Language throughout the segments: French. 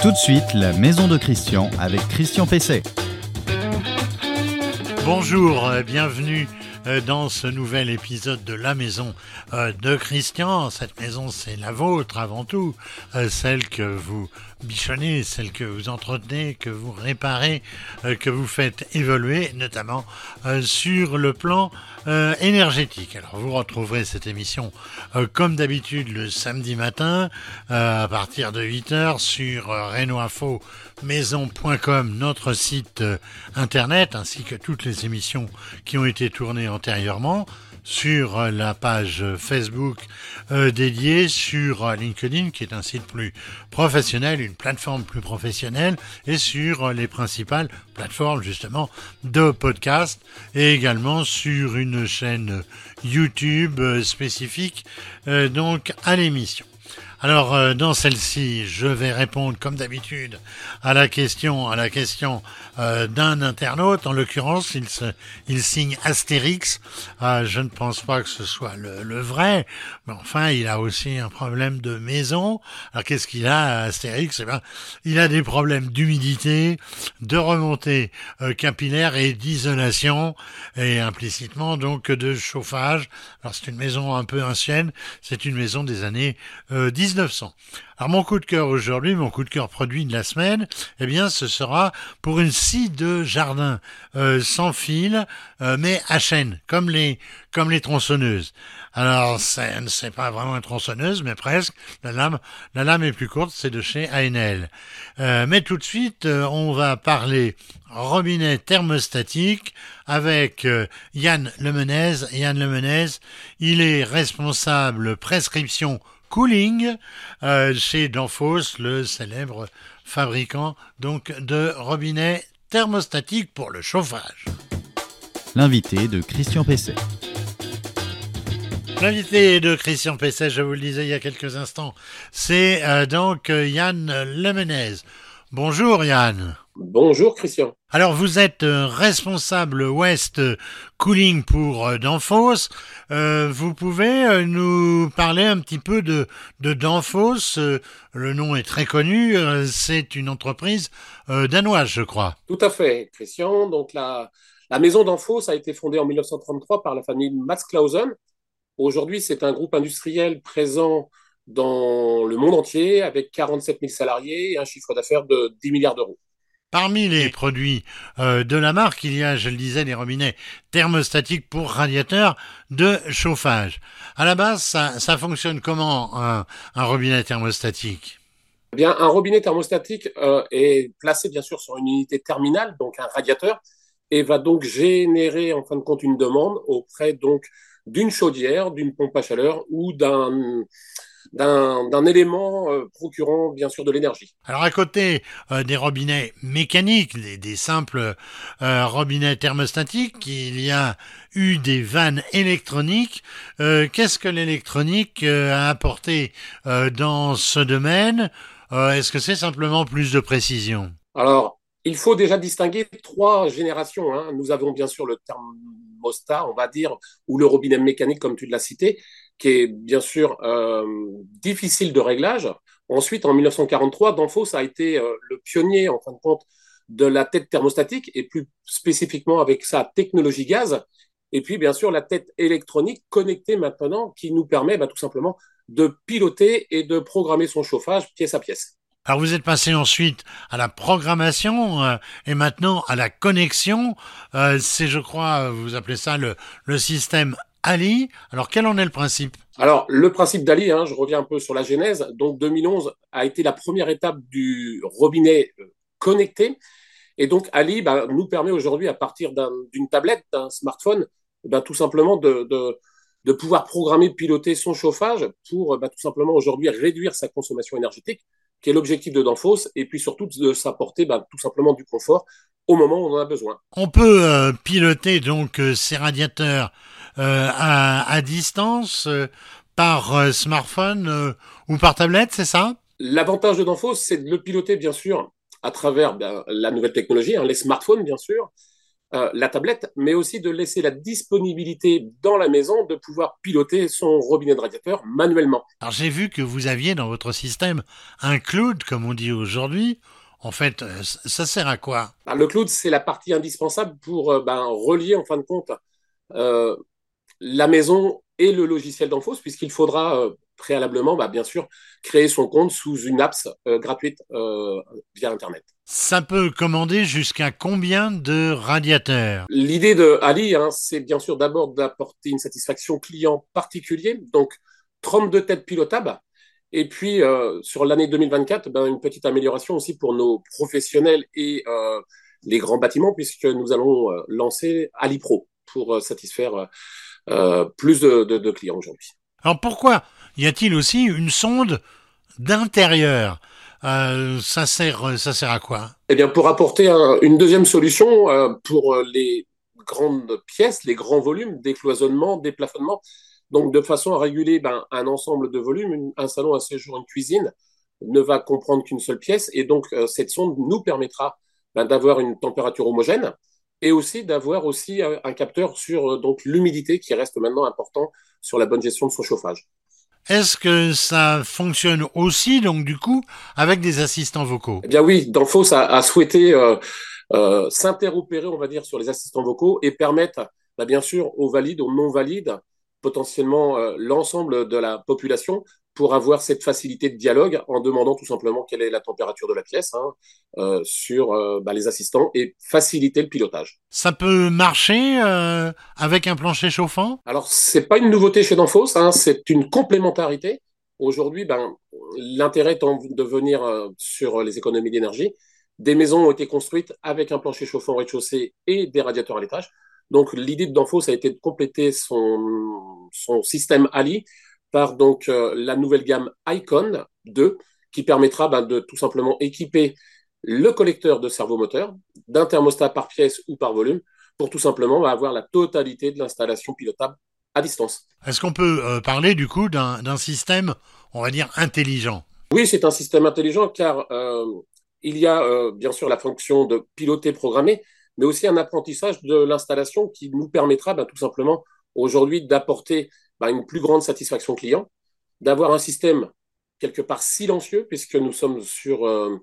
Tout de suite, la maison de Christian avec Christian Pesset. Bonjour, euh, bienvenue dans ce nouvel épisode de La Maison euh, de Christian. Cette maison, c'est la vôtre avant tout, euh, celle que vous bichonnez, celle que vous entretenez, que vous réparez, que vous faites évoluer, notamment sur le plan énergétique. Alors vous retrouverez cette émission comme d'habitude le samedi matin à partir de 8h sur Renoinfo maison.com, notre site internet, ainsi que toutes les émissions qui ont été tournées antérieurement sur la page Facebook euh, dédiée, sur euh, LinkedIn, qui est un site plus professionnel, une plateforme plus professionnelle, et sur euh, les principales plateformes justement de podcast, et également sur une chaîne YouTube spécifique donc à l'émission. Alors euh, dans celle-ci, je vais répondre comme d'habitude à la question à la question euh, d'un internaute. En l'occurrence, il, se, il signe Astérix. Euh, je ne pense pas que ce soit le, le, vrai, mais enfin, il a aussi un problème de maison. Alors qu'est-ce qu'il a, Astérix? Eh bien, il a des problèmes d'humidité, de remontée capillaire et d'isolation, et implicitement donc de chauffage. Alors c'est une maison un peu ancienne. C'est une maison des années 1900. Alors mon coup de cœur aujourd'hui, mon coup de cœur produit de la semaine, eh bien ce sera pour une scie de jardin euh, sans fil, euh, mais à chaîne, comme les comme les tronçonneuses. Alors c'est pas vraiment une tronçonneuse, mais presque. La lame la lame est plus courte, c'est de chez ANL. Euh, mais tout de suite, on va parler robinet thermostatique avec Yann Lemenez. Yann Lemenez, il est responsable prescription Cooling euh, chez Danfoss, le célèbre fabricant donc de robinets thermostatiques pour le chauffage. L'invité de Christian Pesset. L'invité de Christian Pesset, je vous le disais il y a quelques instants, c'est euh, donc Yann Lemenez. Bonjour Yann. Bonjour Christian. Alors vous êtes euh, responsable West Cooling pour euh, Danfoss. Euh, vous pouvez nous parler un petit peu de, de Danfoss Le nom est très connu. C'est une entreprise danoise, je crois. Tout à fait, Christian. Donc la, la maison Danfoss a été fondée en 1933 par la famille Clausen. Aujourd'hui, c'est un groupe industriel présent dans le monde entier avec 47 000 salariés et un chiffre d'affaires de 10 milliards d'euros. Parmi les produits euh, de la marque, il y a, je le disais, des robinets thermostatiques pour radiateurs de chauffage. À la base, ça, fonctionne comment un, robinet thermostatique? Eh Bien, un robinet thermostatique euh, est placé bien sûr sur une unité terminale, donc un radiateur, et va donc générer en fin de compte une demande auprès donc d'une chaudière, d'une pompe à chaleur ou d'un d'un élément euh, procurant bien sûr de l'énergie. Alors à côté euh, des robinets mécaniques, des, simples euh, robinets thermostatiques, il y a eu des vannes électroniques. Qu'est-ce que l'électronique a apporté dans ce domaine? Est-ce que c'est simplement plus de précision? Alors, il faut déjà distinguer trois générations. Hein. Nous avons bien sûr le thermostat, on va dire, ou le robinet mécanique, comme tu l'as cité, qui est bien sûr euh, difficile de réglage. Ensuite, en 1943, Danfoss a été euh, le pionnier, en fin de compte, de la tête thermostatique et plus spécifiquement avec sa technologie gaz. Et puis, bien sûr, la tête électronique connectée maintenant qui nous permet bah, tout simplement de piloter et de programmer son chauffage pièce à pièce. Alors vous êtes passé ensuite à la programmation euh, et maintenant à la connexion. C'est, je crois, vous appelez ça le système Ali. Alors, quel en est le principe? Alors, le principe d'Ali, hein, je reviens un peu sur la genèse. Donc, 2011 a été la première étape du robinet euh, connecté. Et donc, Ali bah, nous permet aujourd'hui, à partir d'une tablette, d'un smartphone, bah, tout simplement de, de, pouvoir programmer, piloter son chauffage pour bah, tout simplement aujourd'hui réduire sa consommation énergétique, qui est l'objectif de Danfoss, et puis surtout de s'apporter tout simplement du confort au moment où on en a besoin. On peut euh, piloter donc euh, ces radiateurs euh, à, distance euh, par euh, smartphone ou par tablette, c'est ça? L'avantage de Danfoss, c'est de le piloter bien sûr à travers ben, la nouvelle technologie, hein, les smartphones bien sûr, la tablette, mais aussi de laisser la disponibilité dans la maison de pouvoir piloter son robinet de radiateur manuellement. Alors j'ai vu que vous aviez dans votre système un cloud, comme on dit aujourd'hui. En fait, ça sert à quoi? Bah, Le cloud, c'est la partie indispensable pour ben, relier, en fin de compte, euh, la maison et le logiciel d'Enfos, puisqu'il faudra euh, préalablement, bah, bien sûr, créer son compte sous une apps euh, gratuite euh, via Internet. Ça peut commander jusqu'à combien de radiateurs? L'idée de Ali, hein, c'est bien sûr d'abord d'apporter une satisfaction client particulier, donc 32 têtes pilotables, et puis euh, sur l'année 2024, ben, une petite amélioration aussi pour nos professionnels et euh, les grands bâtiments, puisque nous allons euh, lancer Ali Pro pour satisfaire euh, plus de, de, de clients aujourd'hui. Alors pourquoi y a-t-il aussi une sonde d'intérieur? Euh, ça sert, ça sert à quoi? Eh bien, pour apporter un, une deuxième solution euh, pour les grandes pièces, les grands volumes, décloisonnement, déplafonnement, donc de façon à réguler ben, un ensemble de volumes, une, un salon, un séjour, une cuisine ne va comprendre qu'une seule pièce, et donc euh, cette sonde nous permettra ben, d'avoir une température homogène et aussi d'avoir aussi un, un capteur sur euh, donc l'humidité qui reste maintenant important sur la bonne gestion de son chauffage. Est-ce que ça fonctionne aussi, donc du coup, avec des assistants vocaux? Eh bien oui, Danfoss a, a souhaité euh, euh, s'interopérer, on va dire, sur les assistants vocaux et permettre, bah, bien sûr, aux valides, aux non-valides, potentiellement euh, l'ensemble de la population, pour avoir cette facilité de dialogue en demandant tout simplement quelle est la température de la pièce hein, euh, sur euh, bah, les assistants et faciliter le pilotage. Ça peut marcher euh, avec un plancher chauffant? Alors, c'est pas une nouveauté chez Danfoss, hein, c'est une complémentarité. Aujourd'hui, ben, l'intérêt étant de venir sur les économies d'énergie, des maisons ont été construites avec un plancher chauffant au rez-de-chaussée et des radiateurs à l'étage. Donc, l'idée de Danfoss a été de compléter son, son système Ali par donc euh, la nouvelle gamme Icon 2 qui permettra ben, de tout simplement équiper le collecteur de servomoteur d'un thermostat par pièce ou par volume pour tout simplement ben, avoir la totalité de l'installation pilotable à distance. Est-ce qu'on peut euh, parler du coup d'un système, on va dire, intelligent? Oui, c'est un système intelligent car euh, il y a bien sûr la fonction de piloter, programmer, mais aussi un apprentissage de l'installation qui nous permettra ben, tout simplement aujourd'hui d'apporter une plus grande satisfaction client, d'avoir un système quelque part silencieux, puisque nous sommes sur euh,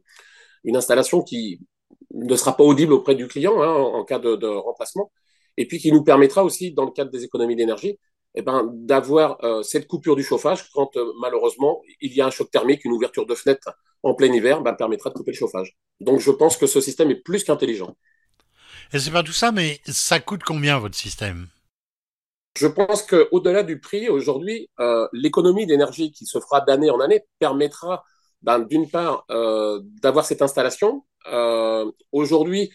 une installation qui ne sera pas audible auprès du client hein, en, cas de, de, remplacement, et puis qui nous permettra aussi, dans le cadre des économies d'énergie, eh ben, d'avoir euh, cette coupure du chauffage quand euh, malheureusement il y a un choc thermique, une ouverture de fenêtre en plein hiver, ben, permettra de couper le chauffage. Donc je pense que ce système est plus qu'intelligent. Et c'est pas tout ça, mais ça coûte combien votre système? Je pense qu'au-delà du prix, aujourd'hui, euh, l'économie d'énergie qui se fera d'année en année permettra, ben, d'une part, euh, d'avoir cette installation. Euh, aujourd'hui,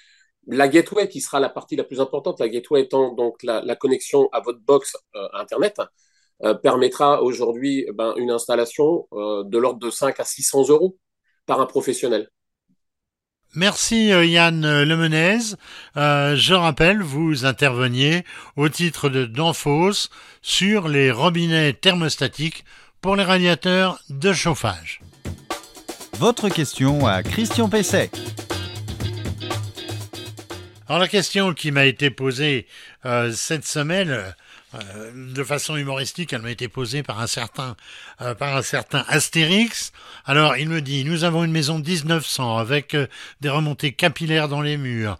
la gateway, qui sera la partie la plus importante, la gateway étant donc la, connexion à votre box Internet, permettra aujourd'hui ben, une installation de l'ordre de 5 à 600 euros par un professionnel. Merci Yann Lemenez. Euh, je rappelle, vous interveniez au titre de Danfoss sur les robinets thermostatiques pour les radiateurs de chauffage. Votre question à Christian Pesset. Alors la question qui m'a été posée euh, cette semaine, euh, de façon humoristique, elle m'a été posée par un certain euh, par un certain Astérix. Alors il me dit nous avons une maison 1900 avec euh, des remontées capillaires dans les murs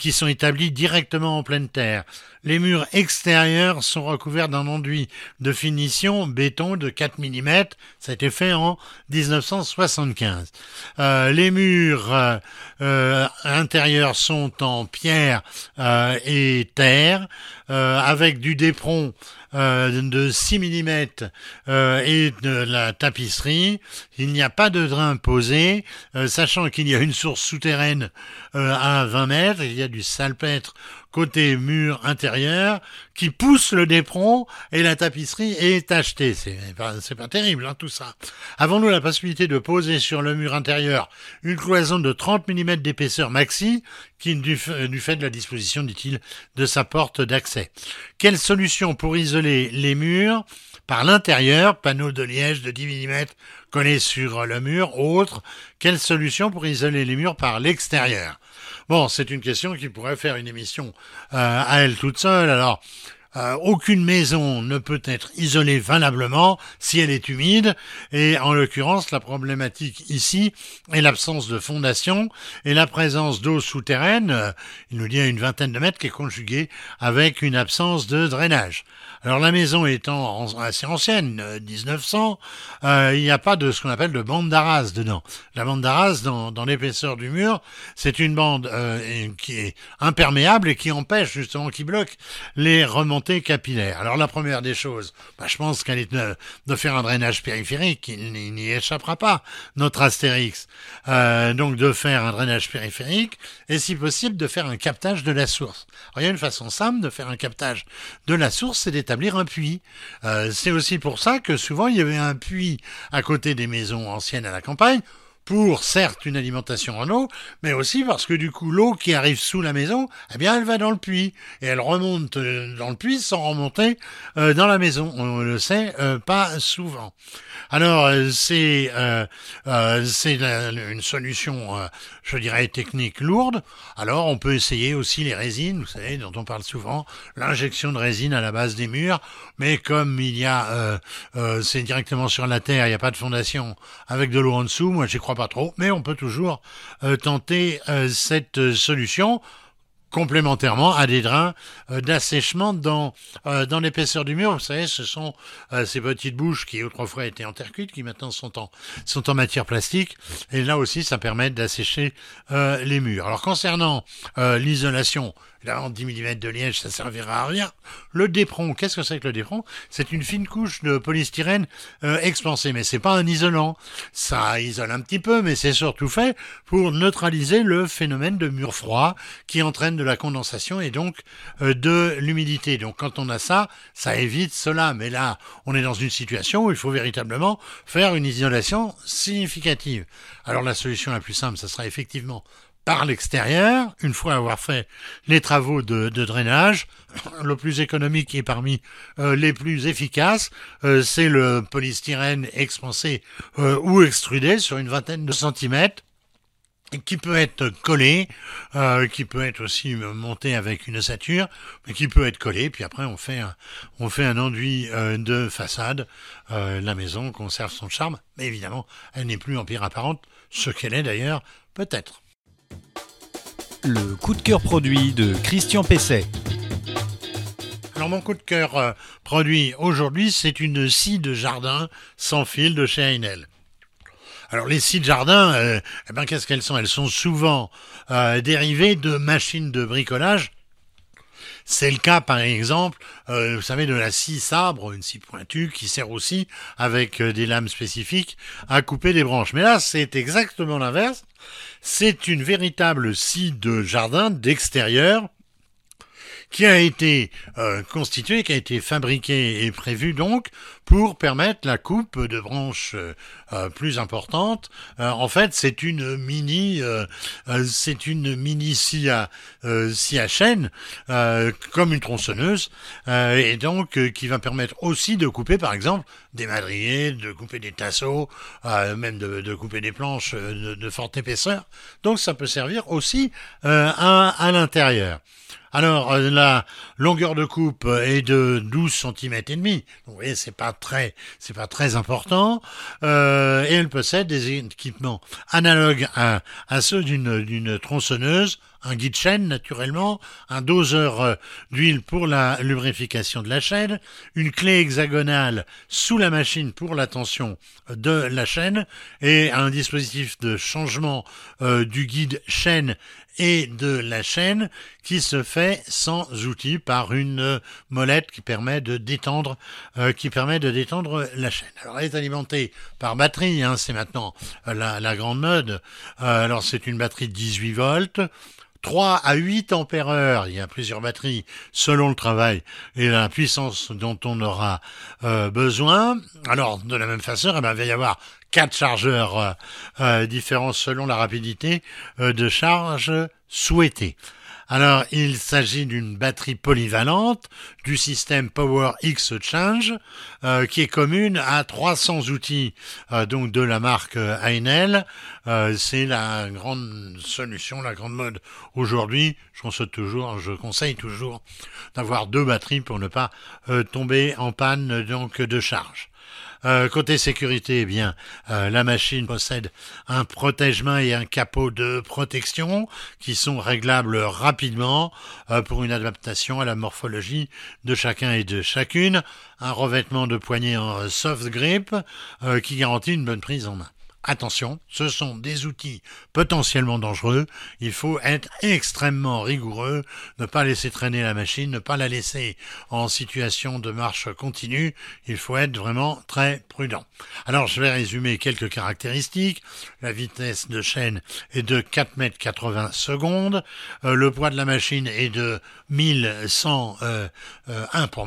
qui sont établies directement en pleine terre. Les murs extérieurs sont recouverts d'un enduit de finition béton de 4 mm. Ça a été fait en 1975. Euh, les murs intérieurs sont en pierre et terre avec du dépron euh, de 6 mm euh, et de la tapisserie. Il n'y a pas de drain posé, euh, sachant qu'il y a une source souterraine à 20 mètres, il y a du salpêtre côté mur intérieur qui pousse le dépron et la tapisserie est achetée. C'est pas, pas terrible hein, tout ça. Avons-nous la possibilité de poser sur le mur intérieur une cloison de 30 mm d'épaisseur maxi qui du fait de la disposition, dit-il, de sa porte d'accès? Quelle solution pour isoler isoler les murs par l'intérieur, panneaux de liège de 10 mm collés sur le mur, autre, quelle solution pour isoler les murs par l'extérieur? Bon, c'est une question qui pourrait faire une émission euh, à elle toute seule. Alors, euh, aucune maison ne peut être isolée valablement si elle est humide, et en l'occurrence, la problématique ici est l'absence de fondation et la présence d'eau souterraine, euh, il nous dit à une vingtaine de mètres, qui est conjuguée avec une absence de drainage. Alors la maison étant assez ancienne, 1900, euh, il n'y a pas de ce qu'on appelle de bande d'arras dedans. La bande d'arras, dans, l'épaisseur du mur, c'est une bande qui est imperméable et qui empêche justement, qui bloque les remontées capillaire. Alors la première des choses, bah, je pense qu'elle est de, faire un drainage périphérique, il n'y échappera pas, notre Astérix. Euh, donc de faire un drainage périphérique et si possible de faire un captage de la source. Alors, il y a une façon simple de faire un captage de la source, c'est un puits. Euh, c'est aussi pour ça que souvent il y avait un puits à côté des maisons anciennes à la campagne pour certes une alimentation en eau, mais aussi parce que du coup l'eau qui arrive sous la maison, eh bien elle va dans le puits et elle remonte euh, dans le puits sans remonter euh, dans la maison. On le sait euh, pas souvent. Alors c'est c'est une solution, je dirais technique lourde. Alors on peut essayer aussi les résines, vous savez, dont on parle souvent, l'injection de résine à la base des murs. Mais comme il y a, c'est directement sur la terre, il n'y a pas de fondation avec de l'eau en dessous. Moi, j'y crois pas trop, mais on peut toujours euh, tenter euh, cette euh, solution complémentairement à des drains d'assèchement dans, dans l'épaisseur du mur. Vous savez, ce sont ces petites bouches qui autrefois étaient en terre cuite, qui maintenant sont en, sont en matière plastique. Et là aussi, ça permet d'assécher les murs. Alors concernant l'isolation, Là, 10 mm de liège, ça servira à rien. Le dépron, qu'est-ce que c'est que le dépron? C'est une fine couche de polystyrène euh, expansée, mais c'est pas un isolant. Ça isole un petit peu, mais c'est surtout fait pour neutraliser le phénomène de mur froid qui entraîne de la condensation et donc euh, de l'humidité. Donc quand on a ça, ça évite cela. Mais là, on est dans une situation où il faut véritablement faire une isolation significative. Alors la solution la plus simple, ça sera effectivement par l'extérieur, une fois avoir fait les travaux de, drainage. Le plus économique et parmi euh, les plus efficaces, euh, c'est le polystyrène expansé euh, ou extrudé sur une vingtaine de centimètres qui peut être collé, qui peut être aussi monté avec une ossature, mais qui peut être collé, puis après on fait un, enduit de façade, la maison conserve son charme, mais évidemment elle n'est plus empire apparente, ce qu'elle est d'ailleurs peut-être. Le coup de cœur produit de Christian Pesset. Alors mon coup de cœur euh, produit aujourd'hui, c'est une scie de jardin sans fil de chez Heinel. Alors les scies de jardin, euh, eh ben, qu'est-ce qu'elles sont? Elles sont souvent euh, dérivées de machines de bricolage c'est le cas, par exemple, euh, vous savez, de la scie sabre, une scie pointue, qui sert aussi, avec euh, des lames spécifiques, à couper des branches. Mais là, c'est exactement l'inverse. C'est une véritable scie de jardin d'extérieur, qui a été euh, constitué, qui a été fabriqué et prévu donc pour permettre la coupe de branches euh, euh, plus importantes. en fait, c'est une mini, c'est une mini scie à, scie à chaîne, comme une tronçonneuse, et donc qui va permettre aussi de couper, par exemple, des madriers, de couper des tasseaux, même de, couper des planches de, de, forte épaisseur. Donc, ça peut servir aussi à, à l'intérieur. Alors euh, la longueur de coupe est de 12 cm et demi. Vous voyez, c'est pas très, c'est pas très important. Euh, et elle possède des équipements analogues à, ceux d'une, d'une tronçonneuse, un guide chaîne naturellement, un doseur euh, d'huile pour la lubrification de la chaîne, une clé hexagonale sous la machine pour la tension de la chaîne et un dispositif de changement du guide chaîne et de la chaîne qui se fait sans outil par une molette qui permet de détendre euh, qui permet de détendre la chaîne. Alors elle est alimentée par batterie, hein, c'est maintenant la, la, grande mode. Euh, alors c'est une batterie de 18 volts. 3 à 8 ampères il y a plusieurs batteries selon le travail et la puissance dont on aura euh, besoin. Alors de la même façon, eh ben, il va y avoir quatre chargeurs euh, euh, différents selon la rapidité euh, de charge souhaitée. Alors, il s'agit d'une batterie polyvalente du système Power X Change, euh, qui est commune à 300 outils euh, donc de la marque Ainel. Euh, c'est la grande solution, la grande mode aujourd'hui. Je conseille toujours, je conseille toujours d'avoir deux batteries pour ne pas tomber en panne donc de charge. Euh, côté sécurité, eh bien, euh, la machine possède un protège-main et un capot de protection qui sont réglables rapidement euh, pour une adaptation à la morphologie de chacun et de chacune. Un revêtement de poignée en soft grip qui garantit une bonne prise en main. Attention, ce sont des outils potentiellement dangereux. Il faut être extrêmement rigoureux, ne pas laisser traîner la machine, ne pas la laisser en situation de marche continue. Il faut être vraiment très prudent. Alors, je vais résumer quelques caractéristiques. La vitesse de chaîne est de 4 mètres 80 secondes. Euh, le poids de la machine est de 1100, euh, euh,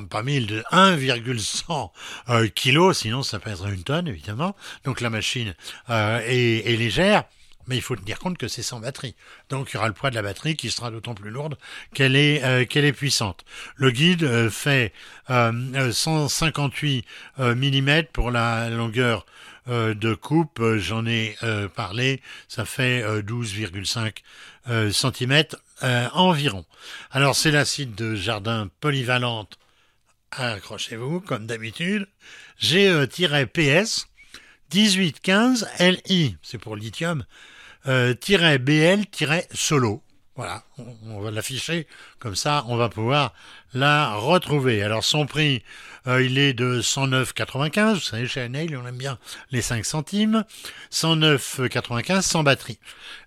pas 1000, de 1,100 euh, kg, sinon ça pèserait une tonne, évidemment. Donc la machine euh, est, légère, mais il faut tenir compte que c'est sans batterie. Donc il y aura le poids de la batterie qui sera d'autant plus lourde qu'elle est, euh, qu'elle est puissante. Le guide euh, fait 158 mm pour la longueur de coupe, j'en ai parlé, ça fait 12,5 cm environ. Alors c'est l'acide de jardin polyvalente, accrochez-vous comme d'habitude, GE-PS 1815 LI, c'est pour lithium, euh, BL-solo. Voilà, on, va l'afficher, comme ça on va pouvoir la retrouver. Alors son prix, euh, il est de 109,95, vous savez chez Nail on aime bien les 5 centimes, 109,95 sans batterie.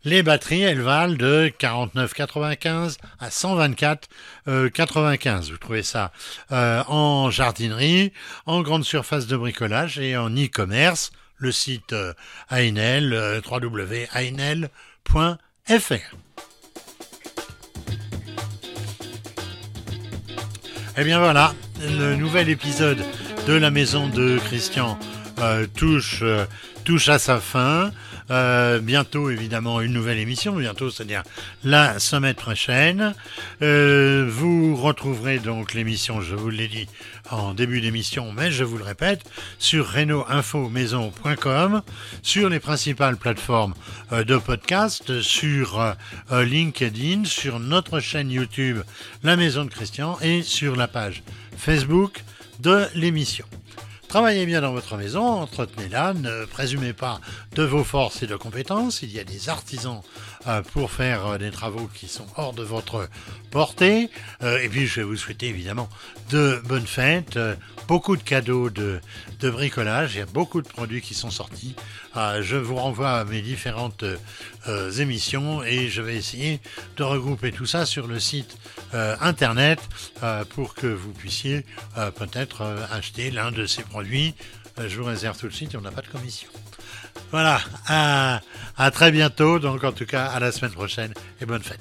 Les batteries, elles valent de 49,95 à 124,95. Vous trouvez ça euh, en jardinerie, en grande surface de bricolage et en e-commerce le site euh, Ainel, euh, www.ainel.fr. Eh bien voilà, le nouvel épisode de la maison de Christian euh, touche, touche à sa fin. Euh, bientôt, évidemment, une nouvelle émission. Bientôt, c'est-à-dire la semaine prochaine. Euh, vous retrouverez donc l'émission, je vous l'ai dit en début d'émission, mais je vous le répète, sur reno-info-maison.com, sur les principales plateformes euh, de podcast, sur LinkedIn, sur notre chaîne YouTube La Maison de Christian et sur la page Facebook de l'émission. Travaillez bien dans votre maison, entretenez-la, ne présumez pas de vos forces et de compétences. Il y a des artisans pour faire euh, des travaux qui sont hors de votre portée. Euh, et puis je vais vous souhaiter évidemment de bonnes fêtes, beaucoup de cadeaux de, bricolage. Il y a beaucoup de produits qui sont sortis. je vous renvoie à mes différentes émissions et je vais essayer de regrouper tout ça sur le site internet pour que vous puissiez peut-être acheter l'un de ces produits. je vous réserve tout de suite on n'a pas de commission. Voilà, à, très bientôt, donc en tout cas à la semaine prochaine et bonne fête.